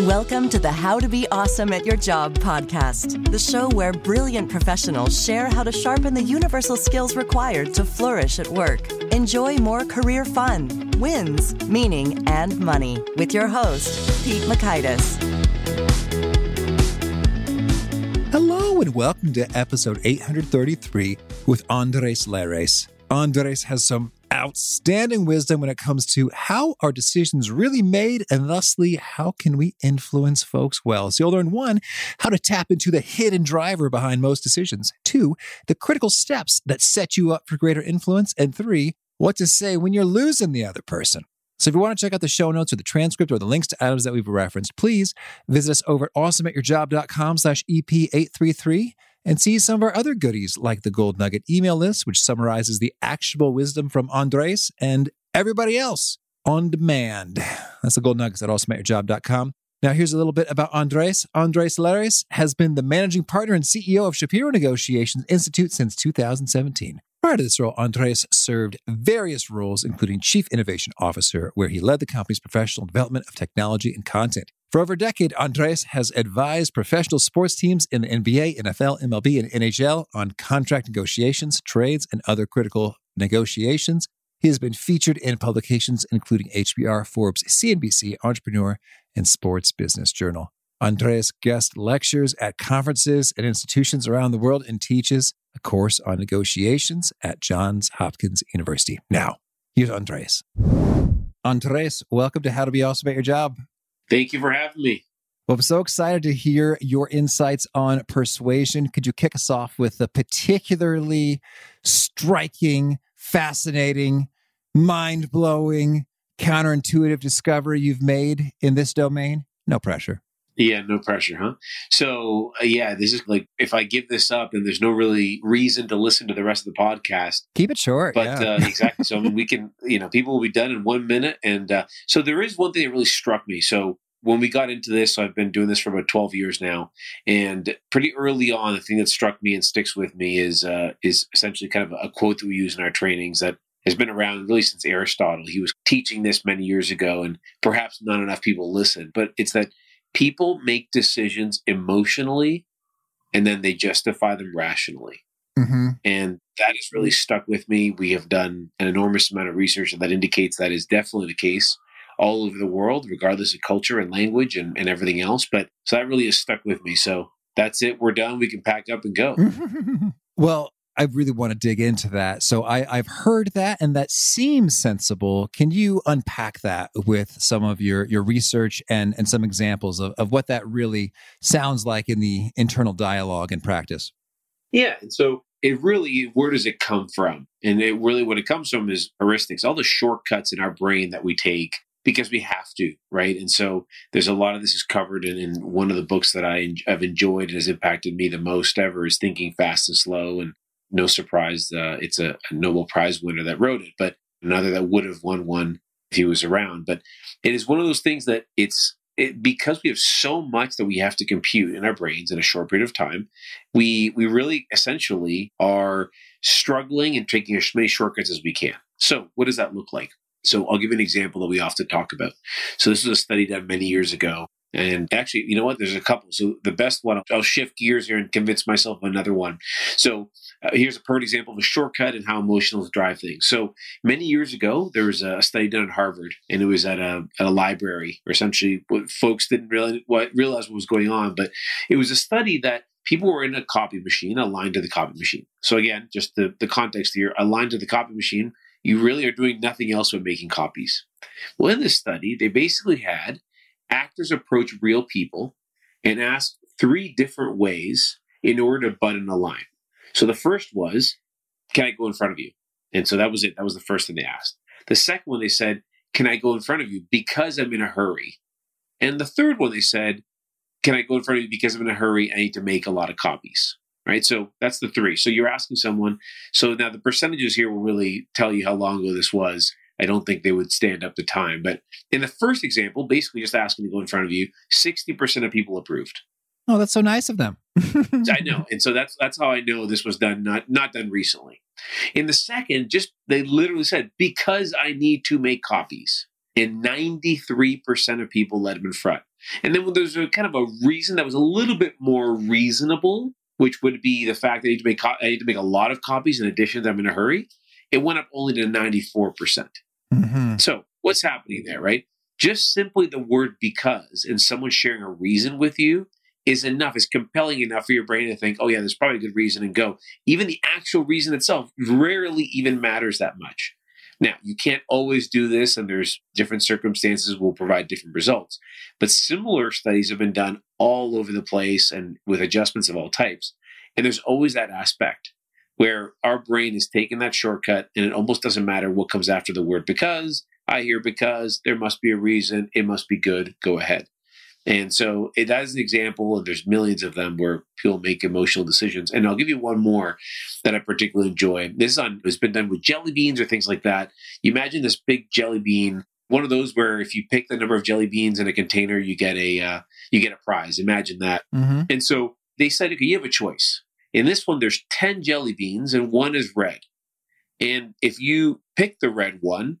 Welcome to the How to Be Awesome at Your Job podcast, the show where brilliant professionals share how to sharpen the universal skills required to flourish at work. Enjoy more career fun, wins, meaning, and money with your host, Pete Mockaitis. Hello and welcome to episode 833 with Andres Lares. Andres has some outstanding wisdom when it comes to how our decisions really made and thusly how can we influence folks well. So you'll learn one, how to tap into the hidden driver behind most decisions. Two, the critical steps that set you up for greater influence. And three, what to say when you're losing the other person. So if you want to check out the show notes or the transcript or the links to items that we've referenced, please visit us over at awesomeatyourjob.com slash EP833 and see some of our other goodies like the Gold Nugget email list, which summarizes the actionable wisdom from Andres and everybody else on demand. That's the Gold Nuggets at awesomeatyourjob.com. Now, here's a little bit about Andres. Andres Lares has been the managing partner and CEO of Shapiro Negotiations Institute since 2017. Prior to this role, Andres served various roles, including Chief Innovation Officer, where he led the company's professional development of technology and content. For over a decade, Andres has advised professional sports teams in the NBA, NFL, MLB, and NHL on contract negotiations, trades, and other critical negotiations. He has been featured in publications including HBR, Forbes, CNBC, Entrepreneur, and Sports Business Journal. Andres guest lectures at conferences and institutions around the world and teaches a course on negotiations at Johns Hopkins University. Now, here's Andres. Andres, welcome to How to Be Awesome at Your Job. Thank you for having me. Well, I'm so excited to hear your insights on persuasion. Could you kick us off with a particularly striking, fascinating, mind blowing, counterintuitive discovery you've made in this domain? No pressure. Yeah, no pressure, huh? So, uh, yeah, this is like if I give this up and there's no really reason to listen to the rest of the podcast. Keep it short. But yeah. uh, exactly. So, I mean, we can, you know, people will be done in one minute. And uh, so there is one thing that really struck me. So, when we got into this, so I've been doing this for about 12 years now. And pretty early on, the thing that struck me and sticks with me is uh, is essentially kind of a quote that we use in our trainings that has been around really since Aristotle. He was teaching this many years ago, and perhaps not enough people listen. But it's that people make decisions emotionally and then they justify them rationally. Mm-hmm. And that has really stuck with me. We have done an enormous amount of research that indicates that is definitely the case all over the world, regardless of culture and language and, and everything else. But so that really has stuck with me. So that's it. We're done. We can pack up and go. well, I really want to dig into that. So I, I've heard that, and that seems sensible. Can you unpack that with some of your your research and and some examples of, of what that really sounds like in the internal dialogue and practice? Yeah, and so it really where does it come from? And it really what it comes from is heuristics, all the shortcuts in our brain that we take because we have to, right? And so there's a lot of this is covered in, in one of the books that I have enjoyed and has impacted me the most ever is Thinking Fast and Slow. And no surprise, uh, it's a, a, Nobel Prize winner that wrote it, but another that would have won one if he was around. But it is one of those things that it's it, because we have so much that we have to compute in our brains in a short period of time. We we really essentially are struggling and taking as many shortcuts as we can. So, what does that look like? So I'll give an example that we often talk about. So this is a study done many years ago. And actually, you know what? There's a couple. So the best one, I'll shift gears here and convince myself of another one. So uh, here's a perfect example of a shortcut and how emotions drive things. So many years ago, there was a study done at Harvard, and it was at a, at a library, where essentially what folks didn't really what, realize what was going on. But it was a study that people were in a copy machine aligned to the copy machine. So again, just the, the context here, aligned to the copy machine, you really are doing nothing else but making copies. Well, in this study, they basically had actors approach real people and ask three different ways in order to button a line. So the first was, Can I go in front of you? And so that was it. That was the first thing they asked. The second one, they said, Can I go in front of you because I'm in a hurry? And the third one, they said, Can I go in front of you because I'm in a hurry? I need to make a lot of copies right? So that's the three. So you're asking someone. So now the percentages here will really tell you how long ago this was. I don't think they would stand up to time. But in the first example, basically just asking to go in front of you, 60% of people approved. Oh, that's so nice of them. I know. And so that's that's how I know this was done not not done recently. In the second, just they literally said, because I need to make copies. and 93% of people let them in front. And then when there's a kind of a reason that was a little bit more reasonable, which would be the fact that I need to make, I need to make a lot of copies in addition that I'm in a hurry, it went up only to 94%. percent mm hmm So what's happening there, right? Just simply the word because and someone sharing a reason with you is enough, is compelling enough for your brain to think, oh, yeah, there's probably a good reason and go. Even the actual reason itself rarely even matters that much. Now, you can't always do this, and there's different circumstances will provide different results. But similar studies have been done all over the place and with adjustments of all types. And there's always that aspect where our brain is taking that shortcut and it almost doesn't matter what comes after the word because. I hear because there must be a reason, it must be good, go ahead. And so it, that is an example, and there's millions of them where people make emotional decisions. And I'll give you one more that I particularly enjoy. This is on, it's been done with jelly beans or things like that. You imagine this big jelly bean, one of those where if you pick the number of jelly beans in a container, you get a uh, you get a prize. Imagine that. Mm-hmm. And so they said, okay, you have a choice. In this one, there's ten jelly beans and one is red. And if you pick the red one,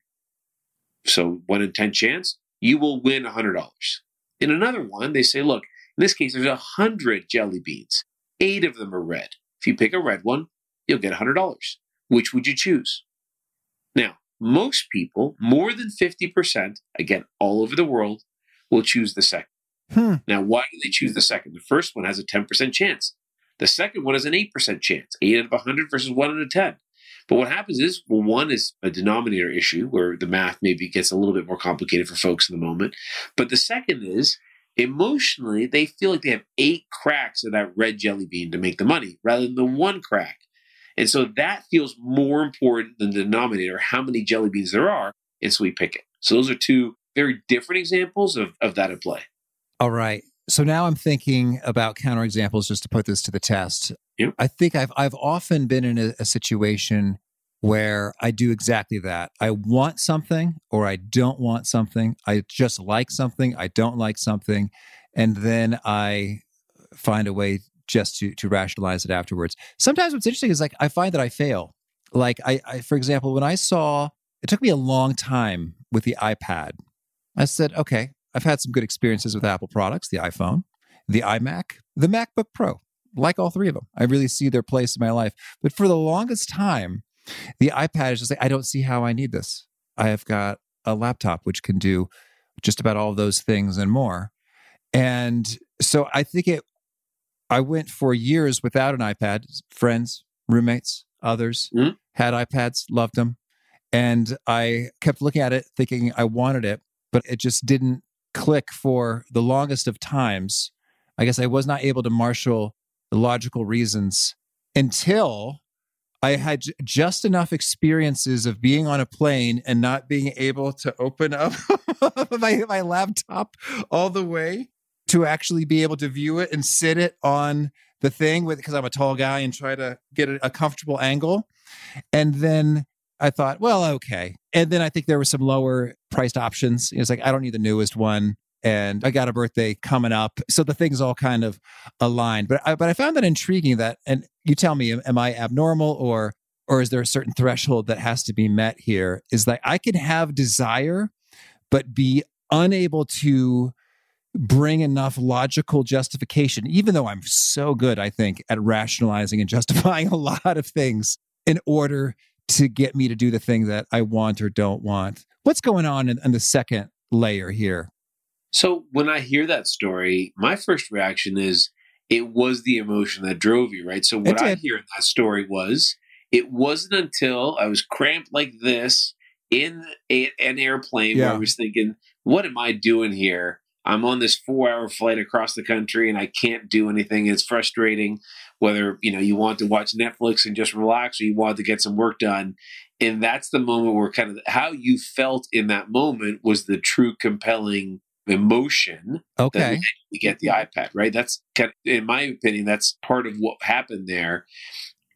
so one in ten chance, you will win a hundred dollars. In another one, they say, look, in this case, there's a hundred jelly beans. Eight of them are red. If you pick a red one, you'll get a $100. Which would you choose? Now, most people, more than 50%, again, all over the world, will choose the second. Hmm. Now, why do they choose the second? The first one has a 10% chance. The second one is an 8% chance, 8 out of 100 versus 1 out of 10. But what happens is, well, one is a denominator issue where the math maybe gets a little bit more complicated for folks in the moment. But the second is, emotionally, they feel like they have eight cracks of that red jelly bean to make the money rather than the one crack. And so that feels more important than the denominator, how many jelly beans there are. And so we pick it. So those are two very different examples of, of that at play. All right. So now I'm thinking about counterexamples just to put this to the test. Yep. I think I've I've often been in a, a situation where I do exactly that. I want something or I don't want something. I just like something, I don't like something, and then I find a way just to to rationalize it afterwards. Sometimes what's interesting is like I find that I fail. Like I, I for example, when I saw it took me a long time with the iPad. I said, okay, I've had some good experiences with Apple products, the iPhone, the iMac, the MacBook Pro, like all three of them. I really see their place in my life. But for the longest time, the iPad is just like, I don't see how I need this. I have got a laptop which can do just about all of those things and more. And so I think it, I went for years without an iPad. Friends, roommates, others mm-hmm. had iPads, loved them. And I kept looking at it thinking I wanted it, but it just didn't click for the longest of times. I guess I was not able to marshal the logical reasons until I had just enough experiences of being on a plane and not being able to open up my, my laptop all the way to actually be able to view it and sit it on the thing with because I'm a tall guy and try to get a, a comfortable angle. And then I thought, well, okay. And then I think there were some lower priced options. It was like, I don't need the newest one. And I got a birthday coming up. So the things all kind of aligned. But I, but I found that intriguing that, and you tell me, am I abnormal or, or is there a certain threshold that has to be met here? Is that I can have desire, but be unable to bring enough logical justification, even though I'm so good, I think, at rationalizing and justifying a lot of things in order to get me to do the thing that I want or don't want. What's going on in, in the second layer here? So when I hear that story, my first reaction is it was the emotion that drove you, right? So what I hear in that story was it wasn't until I was cramped like this in a, an airplane yeah. where I was thinking, what am I doing here? I'm on this four hour flight across the country and I can't do anything. It's frustrating whether, you know, you want to watch Netflix and just relax or you want to get some work done. And that's the moment where kind of how you felt in that moment was the true compelling emotion. Okay. we get the iPad, right? That's kind of, in my opinion, that's part of what happened there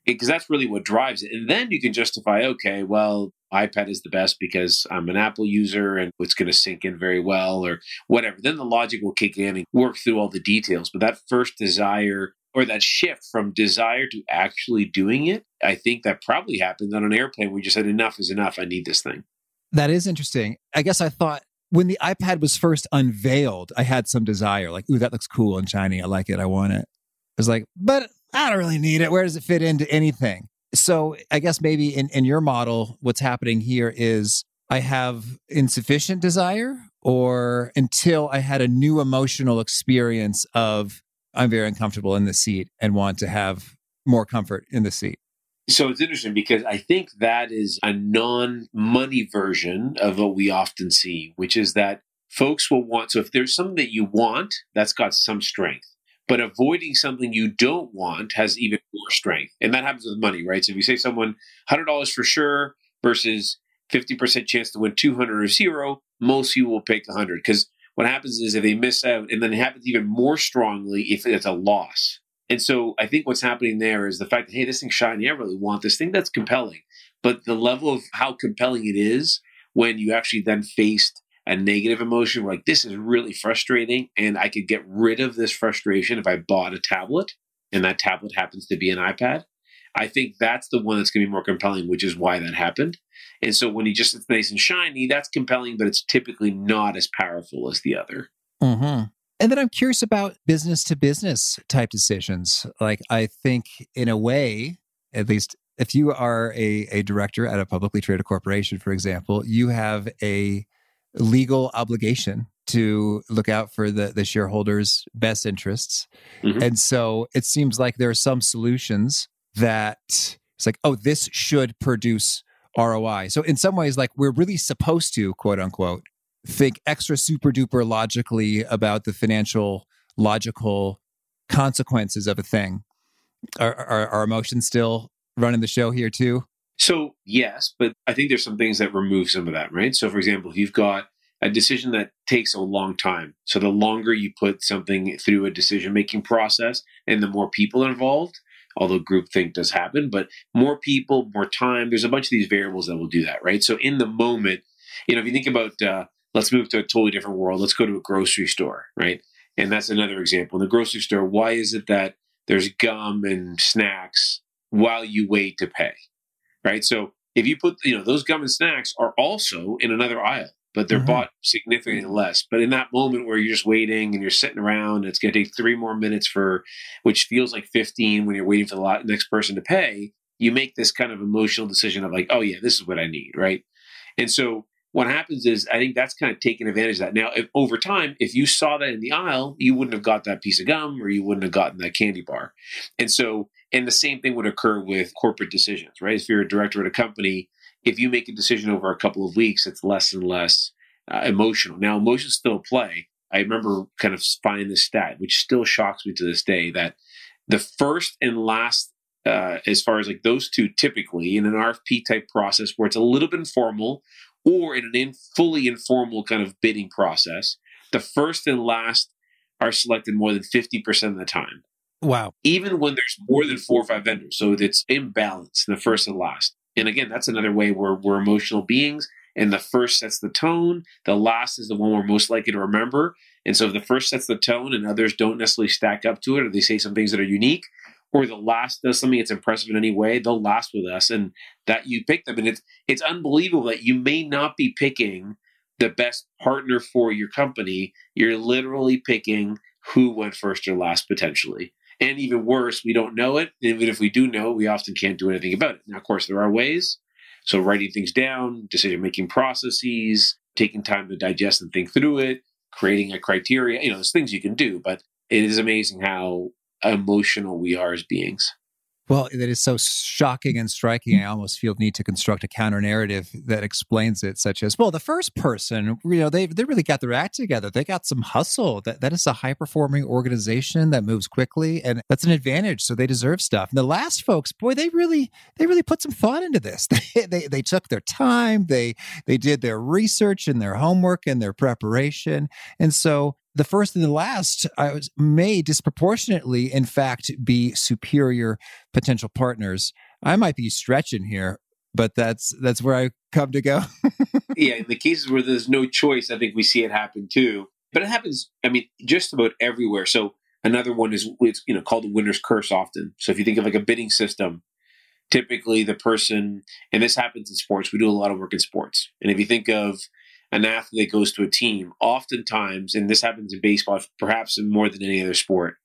because that's really what drives it. And then you can justify, okay, well, iPad is the best because I'm an Apple user and it's going to sync in very well or whatever. Then the logic will kick in and work through all the details. But that first desire or that shift from desire to actually doing it, I think that probably happened on an airplane where you just said, enough is enough. I need this thing. That is interesting. I guess I thought when the iPad was first unveiled, I had some desire, like, ooh, that looks cool and shiny. I like it. I want it. I was like, but I don't really need it. Where does it fit into anything? So I guess maybe in, in your model, what's happening here is I have insufficient desire or until I had a new emotional experience of I'm very uncomfortable in the seat and want to have more comfort in the seat. So it's interesting because I think that is a non money version of what we often see, which is that folks will want. So if there's something that you want, that's got some strength. But avoiding something you don't want has even more strength. And that happens with money, right? So if you say someone $100 for sure versus 50% chance to win 200 or zero, most people will pick 100 because what happens is if they miss out, and then it happens even more strongly if it's a loss. And so I think what's happening there is the fact that, hey, this thing's shiny. I really want this thing. That's compelling. But the level of how compelling it is when you actually then faced a negative emotion, like this is really frustrating, and I could get rid of this frustration if I bought a tablet, and that tablet happens to be an iPad. I think that's the one that's going to be more compelling, which is why that happened. And so when he just it's nice and shiny, that's compelling, but it's typically not as powerful as the other. Mm-hmm. And then I'm curious about business to business type decisions. Like, I think, in a way, at least if you are a, a director at a publicly traded corporation, for example, you have a legal obligation to look out for the, the shareholders' best interests. Mm-hmm. And so it seems like there are some solutions that it's like, oh, this should produce ROI. So in some ways, like we're really supposed to, quote unquote, think extra super duper logically about the financial logical consequences of a thing. Are, are, are emotions still running the show here too? So yes, but I think there's some things that remove some of that, right? So for example, if you've got a decision that takes a long time. So the longer you put something through a decision making process and the more people involved, although groupthink does happen, but more people, more time. There's a bunch of these variables that will do that, right? So in the moment, you know, if you think about, uh, let's move to a totally different world. Let's go to a grocery store, right? And that's another example. In the grocery store, why is it that there's gum and snacks while you wait to pay, right? So if you put, you know, those gum and snacks are also in another aisle but they're mm-hmm. bought significantly less. But in that moment where you're just waiting and you're sitting around, it's going to take three more minutes for, which feels like 15 when you're waiting for the next person to pay. You make this kind of emotional decision of like, oh yeah, this is what I need, right? And so what happens is I think that's kind of taking advantage of that. Now, if, over time, if you saw that in the aisle, you wouldn't have got that piece of gum or you wouldn't have gotten that candy bar. And so, and the same thing would occur with corporate decisions, right? If you're a director at a company, if you make a decision over a couple of weeks, it's less and less uh, emotional. Now, emotions still play. I remember kind of finding this stat, which still shocks me to this day, that the first and last, uh, as far as like those two, typically in an RFP type process where it's a little bit informal, or in an in, fully informal kind of bidding process, the first and last are selected more than 50% of the time. Wow. Even when there's more than four or five vendors. So it's imbalanced in the first and last. And again, that's another way where we're emotional beings. And the first sets the tone. The last is the one we're most likely to remember. And so if the first sets the tone and others don't necessarily stack up to it, or they say some things that are unique, or the last does something that's impressive in any way, they'll last with us. And that you pick them. And it's it's unbelievable that you may not be picking the best partner for your company. You're literally picking who went first or last potentially. And even worse, we don't know it. Even if we do know, we often can't do anything about it. Now, of course, there are ways. So writing things down, decision making processes, taking time to digest and think through it, creating a criteria, you know, there's things you can do, but it is amazing how emotional we are as beings. Well, that is so shocking and striking. I almost feel the need to construct a counter narrative that explains it, such as, well, the first person, you know, they they really got their act together. They got some hustle. That that is a high performing organization that moves quickly, and that's an advantage. So they deserve stuff. And the last folks, boy, they really they really put some thought into this. They they, they took their time. They they did their research and their homework and their preparation, and so the first and the last uh, may disproportionately, in fact, be superior potential partners. I might be stretching here, but that's that's where I come to go. yeah, in the cases where there's no choice, I think we see it happen too. But it happens, I mean, just about everywhere. So another one is it's you know called the winner's curse often. So if you think of like a bidding system, typically the person, and this happens in sports, we do a lot of work in sports. And if you think of an athlete goes to a team, oftentimes, and this happens in baseball, perhaps more than any other sport,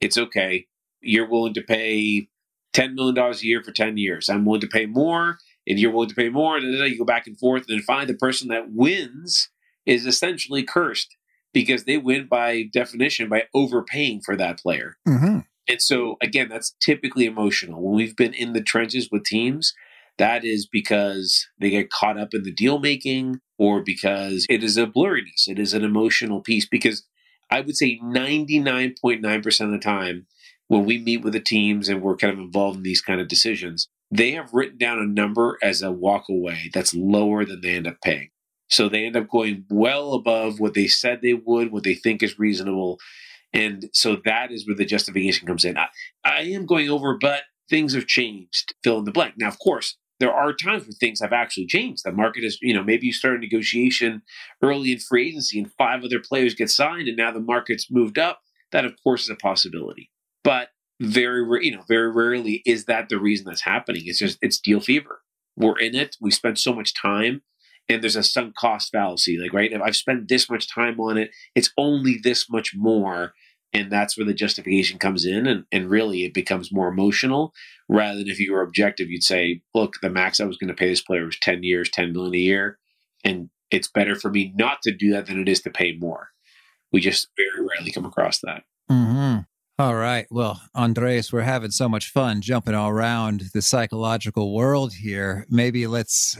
it's okay. You're willing to pay $10 million a year for 10 years. I'm willing to pay more, and you're willing to pay more. And then you go back and forth, and then find the person that wins is essentially cursed because they win by definition by overpaying for that player. Mm-hmm. And so, again, that's typically emotional. When we've been in the trenches with teams, that is because they get caught up in the deal making or because it is a blurriness. It is an emotional piece. Because I would say 99.9% of the time, when we meet with the teams and we're kind of involved in these kind of decisions, they have written down a number as a walk away that's lower than they end up paying. So they end up going well above what they said they would, what they think is reasonable. And so that is where the justification comes in. I, I am going over, but things have changed, fill in the blank. Now, of course, there are times where things have actually changed. The market is, you know, maybe you start a negotiation early in free agency and five other players get signed and now the market's moved up. That, of course, is a possibility. But very, you know, very rarely is that the reason that's happening. It's just, it's deal fever. We're in it. We spent so much time and there's a sunk cost fallacy. Like, right, if I've spent this much time on it, it's only this much more. And that's where the justification comes in. And, and really, it becomes more emotional rather than if you were objective, you'd say, look, the max I was going to pay this player was 10 years, 10 million a year. And it's better for me not to do that than it is to pay more. We just very rarely come across that. Mm-hmm. All right. Well, Andres, we're having so much fun jumping all around the psychological world here. Maybe let's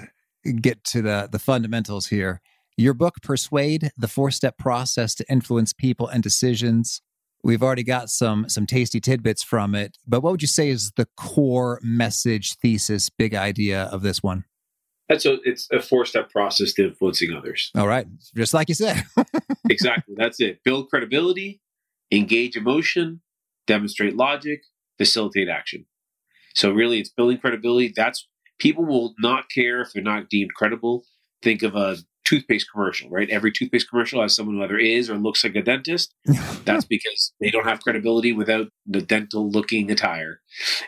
get to the, the fundamentals here. Your book, Persuade, the four step process to influence people and decisions. We've already got some some tasty tidbits from it, but what would you say is the core message, thesis, big idea of this one? That's a it's a four step process to influencing others. All right, just like you said. exactly, that's it. Build credibility, engage emotion, demonstrate logic, facilitate action. So really, it's building credibility. That's people will not care if they're not deemed credible. Think of a toothpaste commercial, right? Every toothpaste commercial has someone who either is or looks like a dentist. That's because they don't have credibility without the dental looking attire.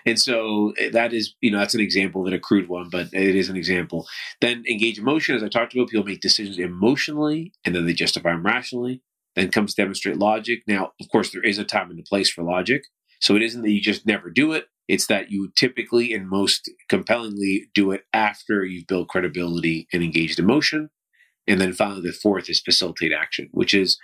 And so eh, that is, you know, that's an example of a crude one, but it is an example. Then engage emotion, as I talked about, people make decisions emotionally and then they justify them rationally. Then comes demonstrate logic. Now, of course, there is a time and a place for logic. So it isn't that you just never do it. It's that you typically and most compellingly do it after you've built credibility and engaged emotion. And then finally, the fourth is facilitate action, which is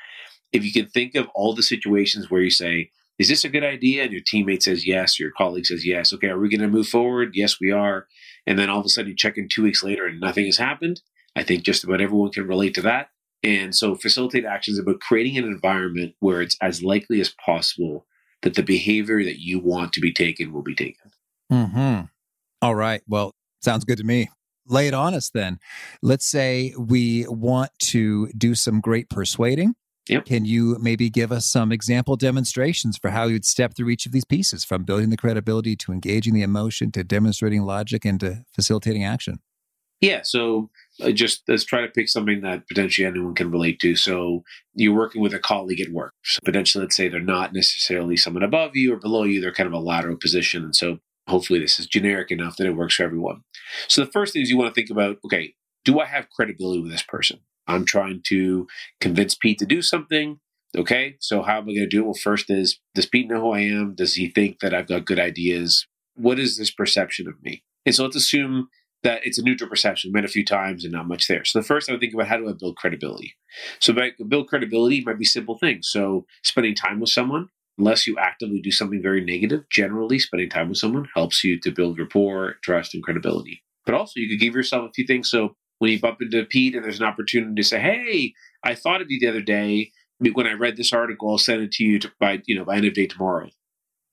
if you can think of all the situations where you say, is this a good idea? And your teammate says yes, your colleague says yes. Okay, are we going to move forward? Yes, we are. And then all of a sudden you check in two weeks later and nothing has happened. I think just about everyone can relate to that. And so facilitate action is about creating an environment where it's as likely as possible that the behavior that you want to be taken will be taken. Hmm. All right. Well, sounds good to me. Lay it on us then. Let's say we want to do some great persuading. Yep. Can you maybe give us some example demonstrations for how you'd step through each of these pieces from building the credibility to engaging the emotion to demonstrating logic and to facilitating action? Yeah. So uh, just let's try to pick something that potentially anyone can relate to. So you're working with a colleague at work. So potentially, let's say they're not necessarily someone above you or below you, they're kind of a lateral position. And so hopefully this is generic enough that it works for everyone. So the first thing is you want to think about okay, do I have credibility with this person? I'm trying to convince Pete to do something. Okay, so how am I going to do it? Well, first is does Pete know who I am? Does he think that I've got good ideas? What is this perception of me? And so let's assume that it's a neutral perception, met a few times and not much there. So the first I would think about how do I build credibility? So build credibility might be simple things. So spending time with someone, unless you actively do something very negative, generally spending time with someone helps you to build rapport, trust, and credibility. But also you could give yourself a few things. So when you bump into Pete and there's an opportunity to say, Hey, I thought of you the other day. When I read this article, I'll send it to you to, by, you know, by end of day tomorrow.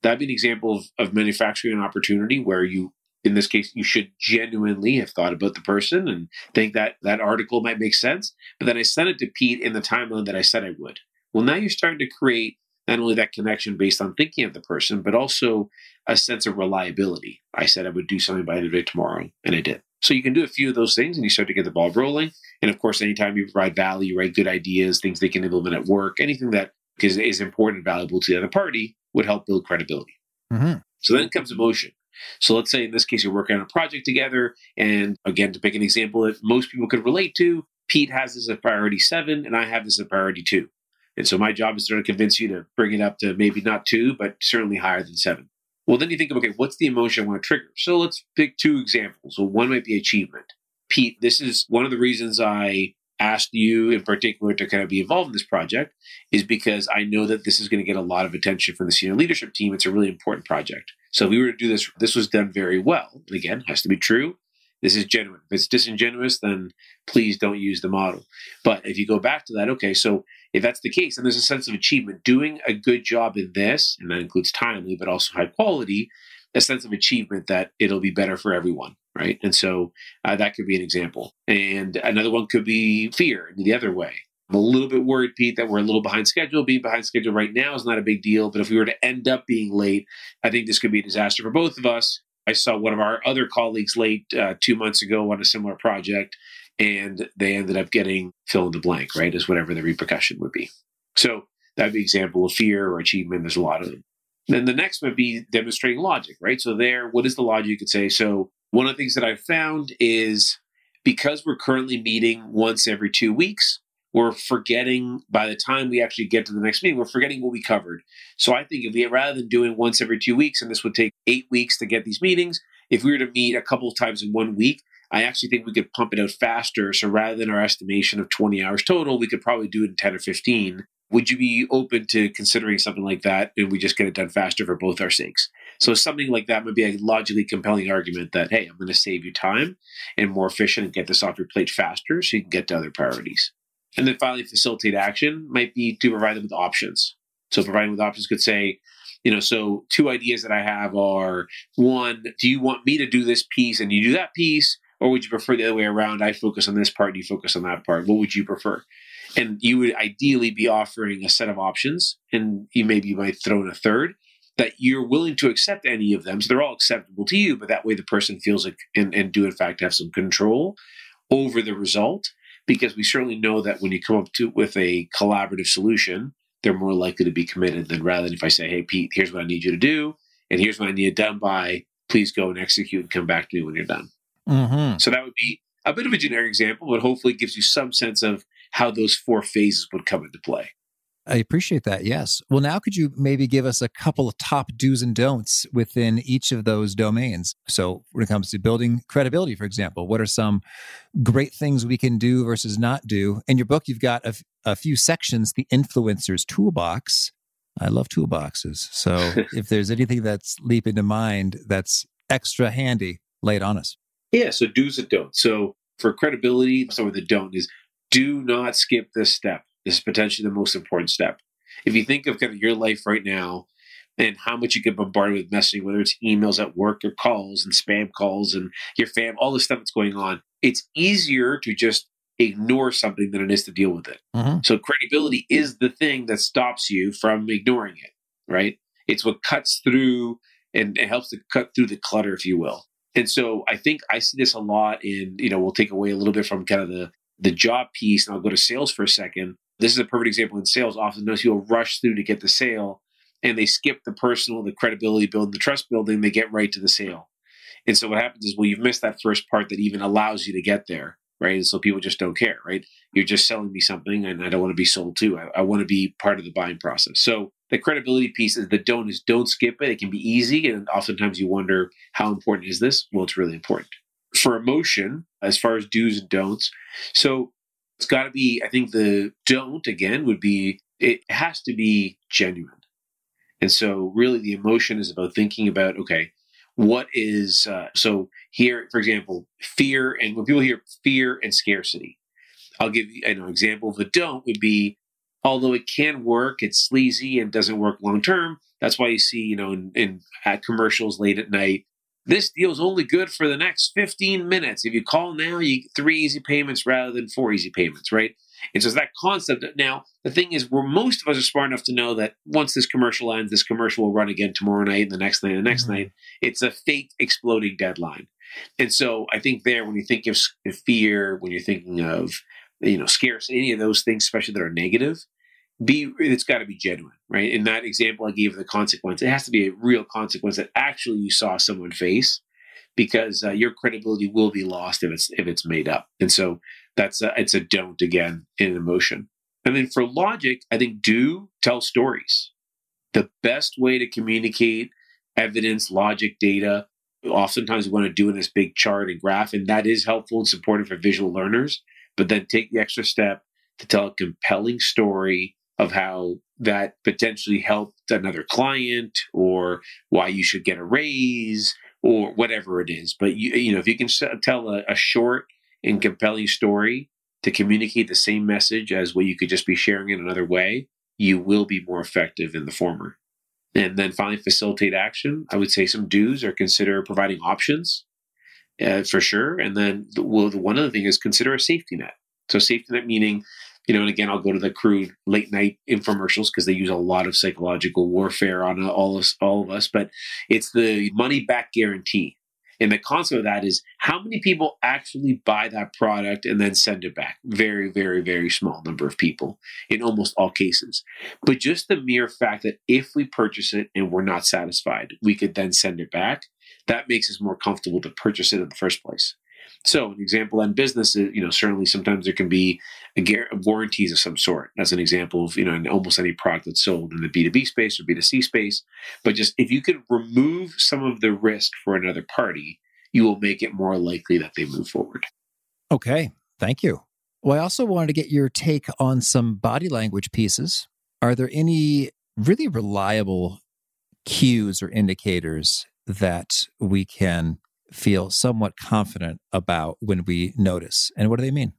That'd be an example of, of manufacturing an opportunity where you in this case, you should genuinely have thought about the person and think that that article might make sense. But then I sent it to Pete in the timeline that I said I would. Well, now you're starting to create not only that connection based on thinking of the person, but also a sense of reliability. I said I would do something by the end of day tomorrow, and I did. So you can do a few of those things and you start to get the ball rolling. And of course, anytime you provide value, right, good ideas, things they can implement at work, anything that is, is important and valuable to the other party would help build credibility. Mm-hmm. So then comes emotion. So let's say in this case, you're working on a project together. And again, to pick an example that most people could relate to, Pete has this as priority seven, and I have this as priority two. And so my job is to convince you to bring it up to maybe not two, but certainly higher than seven. Well, then you think okay, what's the emotion I want to trigger? So let's pick two examples. So one might be achievement. Pete, this is one of the reasons I asked you in particular to kind of be involved in this project is because I know that this is going to get a lot of attention from the senior leadership team. It's a really important project. So if we were to do this, this was done very well. And again, has to be true. This is genuine. If it's disingenuous, then please don't use the model. But if you go back to that, okay, so if that's the case, and there's a sense of achievement, doing a good job in this, and that includes timely, but also high quality, a sense of achievement that it'll be better for everyone, right? And so uh, that could be an example. And another one could be fear the other way. I'm a little bit worried, Pete, that we're a little behind schedule. Being behind schedule right now is not a big deal, but if we were to end up being late, I think this could be a disaster for both of us. I saw one of our other colleagues late uh, two months ago on a similar project, and they ended up getting fill in the blank, right? As whatever the repercussion would be. So that'd be example of fear or achievement. There's a lot of them. Then the next would be demonstrating logic, right? So there, what is the logic you could say? So one of the things that I've found is because we're currently meeting once every two weeks, we're forgetting by the time we actually get to the next meeting, we're forgetting what we covered. So I think if we rather than doing once every two weeks, and this would take eight weeks to get these meetings, if we were to meet a couple of times in one week, I actually think we could pump it out faster. So rather than our estimation of 20 hours total, we could probably do it in 10 or 15. Would you be open to considering something like that and we just get it done faster for both our sakes? So something like that would be a logically compelling argument that, hey, I'm going to save you time and more efficient and get this off your plate faster so you can get to other priorities. And then finally, facilitate action might be to provide them with options. So providing with options could say, you know, so two ideas that I have are one, do you want me to do this piece and you do that piece? Or would you prefer the other way around? I focus on this part, and you focus on that part. What would you prefer? And you would ideally be offering a set of options, and you maybe you might throw in a third that you're willing to accept any of them. So they're all acceptable to you, but that way the person feels like and, and do in fact have some control over the result. Because we certainly know that when you come up to with a collaborative solution, they're more likely to be committed than rather than if I say, Hey Pete, here's what I need you to do, and here's what I need done by, please go and execute and come back to me when you're done. Mm-hmm. So that would be a bit of a generic example, but hopefully gives you some sense of how those four phases would come into play. I appreciate that. Yes. Well, now could you maybe give us a couple of top do's and don'ts within each of those domains? So, when it comes to building credibility, for example, what are some great things we can do versus not do? In your book, you've got a, a few sections, the influencer's toolbox. I love toolboxes. So, if there's anything that's leaping to mind that's extra handy, lay it on us. Yeah, so do's and don'ts. So for credibility, some of the don't is do not skip this step. This is potentially the most important step. If you think of kind of your life right now and how much you get bombarded with messaging, whether it's emails at work or calls and spam calls and your fam, all the stuff that's going on, it's easier to just ignore something than it is to deal with it. Mm-hmm. So credibility is the thing that stops you from ignoring it, right? It's what cuts through and it helps to cut through the clutter, if you will. And so I think I see this a lot in, you know, we'll take away a little bit from kind of the the job piece and I'll go to sales for a second. This is a perfect example in sales. Often those people rush through to get the sale and they skip the personal, the credibility building, the trust building, they get right to the sale. And so what happens is, well, you've missed that first part that even allows you to get there, right? And so people just don't care, right? You're just selling me something and I don't want to be sold to. I, I want to be part of the buying process. So the credibility piece is the don't is don't skip it. It can be easy, and oftentimes you wonder how important is this? Well, it's really important for emotion as far as do's and don'ts. So it's got to be. I think the don't again would be it has to be genuine, and so really the emotion is about thinking about okay, what is uh, so here for example fear and when people hear fear and scarcity. I'll give you an example of a don't would be although it can work, it's sleazy and doesn't work long term. That's why you see, you know, in, in at commercials late at night, this deal is only good for the next 15 minutes. If you call now, you get three easy payments rather than four easy payments, right? And so that concept. Now, the thing is, where most of us are smart enough to know that once this commercial ends, this commercial will run again tomorrow night, and the next night, and the next mm-hmm. night. It's a fake exploding deadline. And so I think there, when you think of fear, when you're thinking of you know, scarce, any of those things, especially that are negative, be it's got to be genuine, right? In that example I gave of the consequence, it has to be a real consequence that actually you saw someone face, because uh, your credibility will be lost if it's if it's made up. And so That's a, it's a don't again in emotion. And then for logic, I think do tell stories. The best way to communicate evidence, logic, data, oftentimes we want to do in this big chart and graph, and that is helpful and supportive for visual learners. But then take the extra step to tell a compelling story of how that potentially helped another client or why you should get a raise or whatever it is. But you, you know, if you can tell a, a short and compelling story to communicate the same message as what you could just be sharing in another way, you will be more effective in the former. And then finally, facilitate action. I would say some do's or consider providing options uh, for sure. And then the, well, the one other thing is consider a safety net. So safety net meaning you know, and again, I'll go to the crude late night infomercials because they use a lot of psychological warfare on uh, all of, all of us. But it's the money back guarantee. And the concept of that is how many people actually buy that product and then send it back? Very, very, very small number of people in almost all cases. But just the mere fact that if we purchase it and we're not satisfied, we could then send it back, that makes us more comfortable to purchase it in the first place. So, an example in business, is, you know, certainly sometimes there can be warranties of some sort. That's an example of, you know, in almost any product that's sold in the B2B space or B2C space. But just if you could remove some of the risk for another party, you will make it more likely that they move forward. Okay. Thank you. Well, I also wanted to get your take on some body language pieces. Are there any really reliable cues or indicators that we can feel somewhat confident about when we notice. And what do they mean?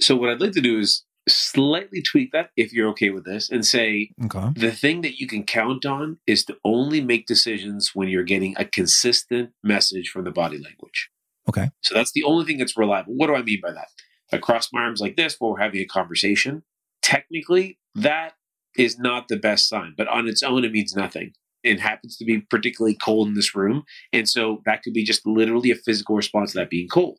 So, what I'd like to do is slightly tweak that if you're okay with this and say okay. the thing that you can count on is to only make decisions when you're getting a consistent message from the body language. Okay. So, that's the only thing that's reliable. What do I mean by that? If I cross my arms like this while we're having a conversation, technically, that is not the best sign, but on its own, it means nothing it happens to be particularly cold in this room. And so that could be just literally a physical response to that being cold.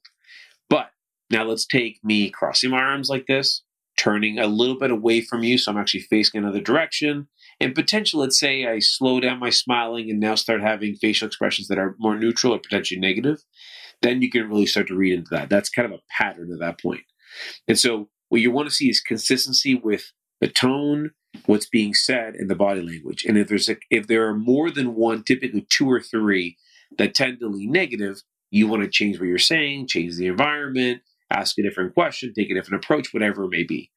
But now let's take me crossing my arms like this, turning a little bit away from you. So I'm actually facing another direction. And potentially, let's say I slow down my smiling and now start having facial expressions that are more neutral or potentially negative. Then you can really start to read into that. That's kind of a pattern at that point. And so what you want to see is consistency with the tone, what's being said in the body language. And if there's a, if there are more than one, typically two or three that tend to lean negative, you want to change what you're saying, change the environment, ask a different question, take a different approach, whatever it may be.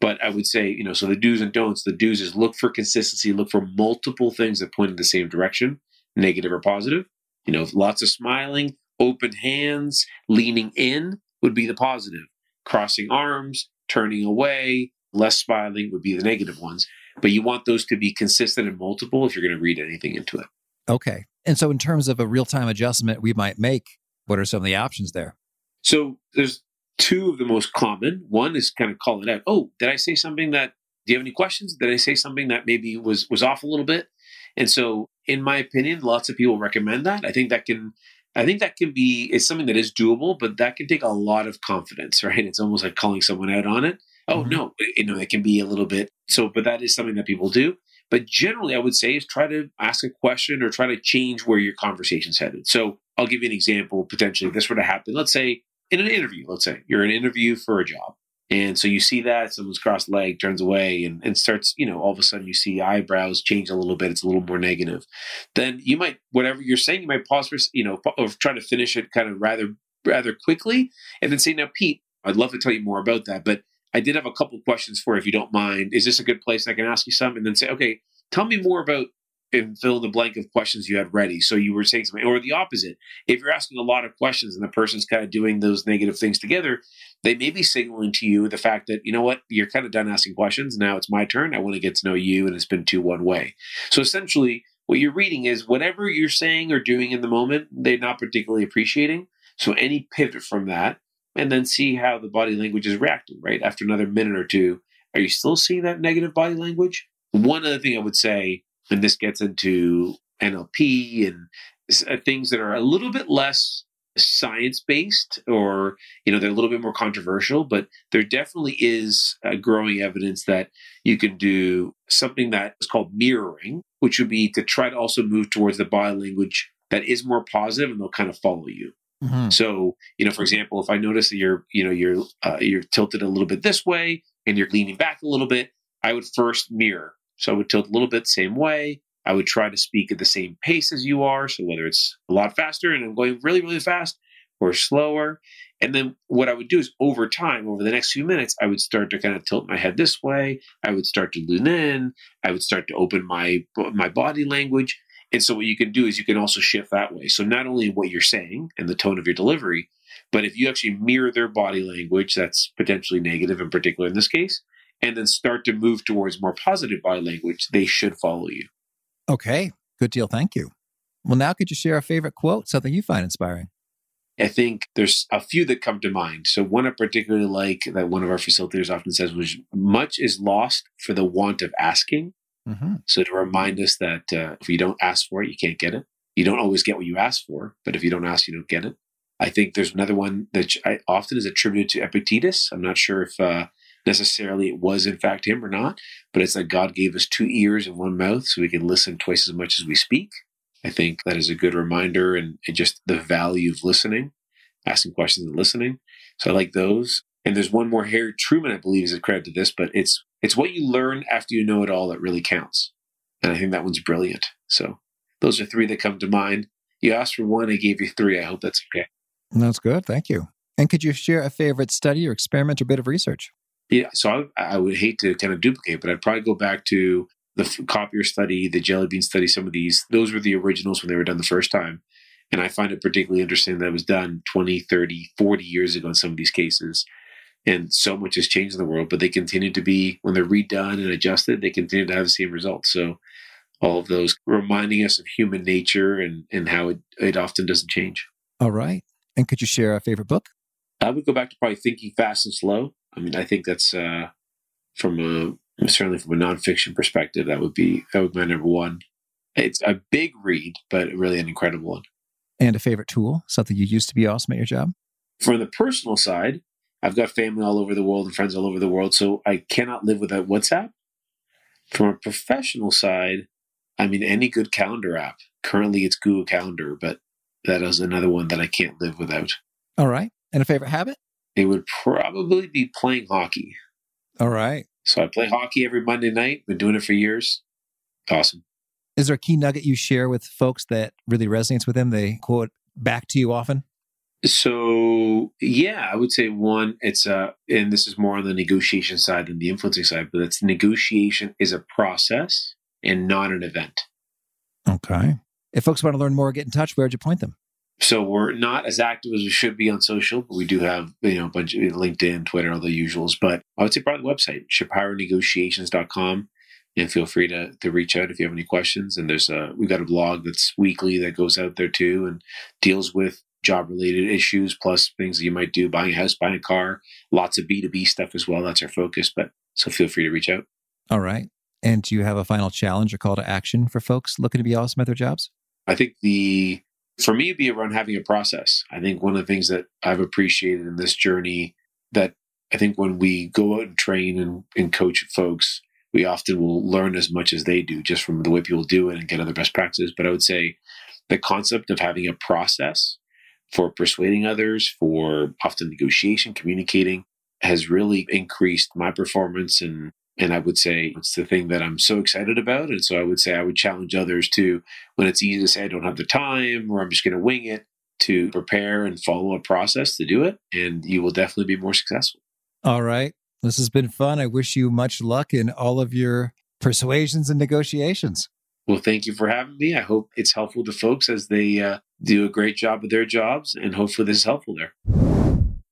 But I would say, you know, so the do's and don'ts, the do's is look for consistency, look for multiple things that point in the same direction, negative or positive. You know, lots of smiling, open hands, leaning in would be the positive. Crossing arms, turning away, less smiling would be the negative ones. But you want those to be consistent and multiple if you're going to read anything into it. Okay. And so, in terms of a real time adjustment we might make, what are some of the options there? So, there's two of the most common. One is kind of call it out. Oh, did I say something that? Do you have any questions? Did I say something that maybe was was off a little bit? And so, in my opinion, lots of people recommend that. I think that can I think that can be it's something that is doable, but that can take a lot of confidence, right? It's almost like calling someone out on it. Oh mm-hmm. no, you know, it can be a little bit so, but that is something that people do. But generally, I would say is try to ask a question or try to change where your conversation's headed. So I'll give you an example. Potentially, if this were to happen, let's say in an interview, let's say you're in an interview for a job. And so you see that someone's crossed leg, turns away, and, and starts, you know, all of a sudden you see eyebrows change a little bit. It's a little more negative. Then you might, whatever you're saying, you might pause for, you know, or try to finish it kind of rather, rather quickly and then say, now, Pete, I'd love to tell you more about that, but I did have a couple questions for if you don't mind. Is this a good place I can ask you some? And then say, okay, tell me more about and fill in the blank of questions you had ready. So you were saying something, or the opposite. If you're asking a lot of questions and the person's kind of doing those negative things together, they may be signaling to you the fact that, you know what, you're kind of done asking questions. Now it's my turn. I want to get to know you, and it's been two one way. So essentially, what you're reading is whatever you're saying or doing in the moment, they're not particularly appreciating. So any pivot from that and then see how the body language is reacting, right? After another minute or two, are you still seeing that negative body language? One other thing I would say, and this gets into NLP and uh, things that are a little bit less science based or you know they're a little bit more controversial but there definitely is growing evidence that you can do something that is called mirroring which would be to try to also move towards the body language that is more positive and they'll kind of follow you Mm-hmm. So, you know, for example, if I notice that you're, you know, you're uh, you're tilted a little bit this way and you're leaning back a little bit, I would first mirror. So I would tilt a little bit same way. I would try to speak at the same pace as you are. So whether it's a lot faster and I'm going really, really fast or slower. And then what I would do is over time, over the next few minutes, I would start to kind of tilt my head this way. I would start to lean in. I would start to open my my body language. And so what you can do is you can also shift that way. So not only what you're saying and the tone of your delivery, but if you actually mirror their body language, that's potentially negative in particular in this case, and then start to move towards more positive body language, they should follow you. Okay, good deal. Thank you. Well, now could you share a favorite quote, something you find inspiring? I think there's a few that come to mind. So one I particularly like that one of our facilitators often says was much is lost for the want of asking. Mm-hmm. So to remind us that uh, if you don't ask for it, you can't get it. You don't always get what you ask for, but if you don't ask, you don't get it. I think there's another one that I, often is attributed to Epictetus. I'm not sure if uh, necessarily it was in fact him or not, but it's that God gave us two ears and one mouth so we can listen twice as much as we speak. I think that is a good reminder and, and just the value of listening, asking questions and listening. So I like those. And there's one more Harry Truman, I believe, is a credit to this, but it's it's what you learn after you know it all that really counts. And I think that one's brilliant. So those are three that come to mind. You asked for one, I gave you three. I hope that's okay. That's good. Thank you. And could you share a favorite study or experiment or bit of research? Yeah, so I, I would hate to kind of duplicate, but I'd probably go back to the copier study, the jelly bean study, some of these, those were the originals when they were done the first time. And I find it particularly interesting that it was done 20, 30, 40 years ago in some of these cases. And so much has changed in the world, but they continue to be, when they're redone and adjusted, they continue to have the same results. So all of those reminding us of human nature and, and how it, it often doesn't change. All right. And could you share a favorite book? I would go back to probably Thinking Fast and Slow. I mean, I think that's uh, from a certainly from a nonfiction perspective, that would be that would be my number one. It's a big read, but really an incredible one. And a favorite tool, something you used to be awesome at your job. From the personal side, I've got family all over the world and friends all over the world, so I cannot live without WhatsApp. From a professional side, I mean, any good calendar app. Currently, it's Google Calendar, but that is another one that I can't live without. All right. And a favorite habit? It would probably be playing hockey. All right. So I play hockey every Monday night. Been doing it for years. Awesome. Is there a key nugget you share with folks that really resonates with them? They quote back to you often? So yeah, I would say one, it's uh and this is more on the negotiation side than the influencing side, but it's negotiation is a process and not an event. Okay. If folks want to learn more, get in touch, where'd you point them? So we're not as active as we should be on social, but we do have, you know, a bunch of LinkedIn, Twitter, all the usuals. But I would say probably the website, shapironegotiations.com. And feel free to, to reach out if you have any questions. And there's a, we've got a blog that's weekly that goes out there too and deals with job related issues, plus things that you might do, buying a house, buying a car, lots of B2B stuff as well. That's our focus. But so feel free to reach out. All right. And do you have a final challenge or call to action for folks looking to be awesome at their jobs? I think the for me, it'd be around having a process. I think one of the things that I've appreciated in this journey that I think when we go out and train and, and coach folks, we often will learn as much as they do just from the way people do it and get other best practices. But I would say the concept of having a process for persuading others, for often negotiation, communicating, has really increased my performance and and I would say it's the thing that I'm so excited about. And so I would say I would challenge others to, when it's easy to say I don't have the time or I'm just going to wing it, to prepare and follow a process to do it. And you will definitely be more successful. All right. This has been fun. I wish you much luck in all of your persuasions and negotiations. Well, thank you for having me. I hope it's helpful to folks as they uh, do a great job of their jobs. And hopefully, this is helpful there.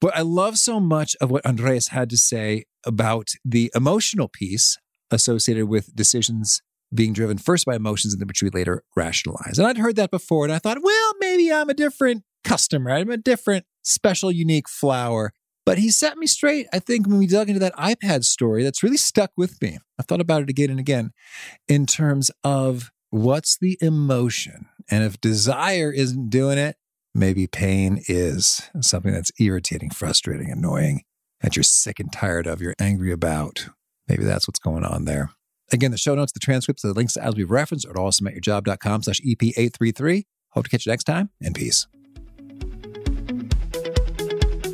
But I love so much of what Andreas had to say about the emotional piece associated with decisions being driven first by emotions and then which we later rationalize. And I'd heard that before and I thought, well, maybe I'm a different customer. I'm a different special, unique flower. But he set me straight, I think, when we dug into that iPad story, that's really stuck with me. I've thought about it again and again in terms of what's the emotion? And if desire isn't doing it, Maybe pain is something that's irritating, frustrating, annoying, that you're sick and tired of, you're angry about. Maybe that's what's going on there. Again, the show notes, the transcripts, the links as we've referenced are at awesomeatyourjob.com slash EP833. Hope to catch you next time and peace.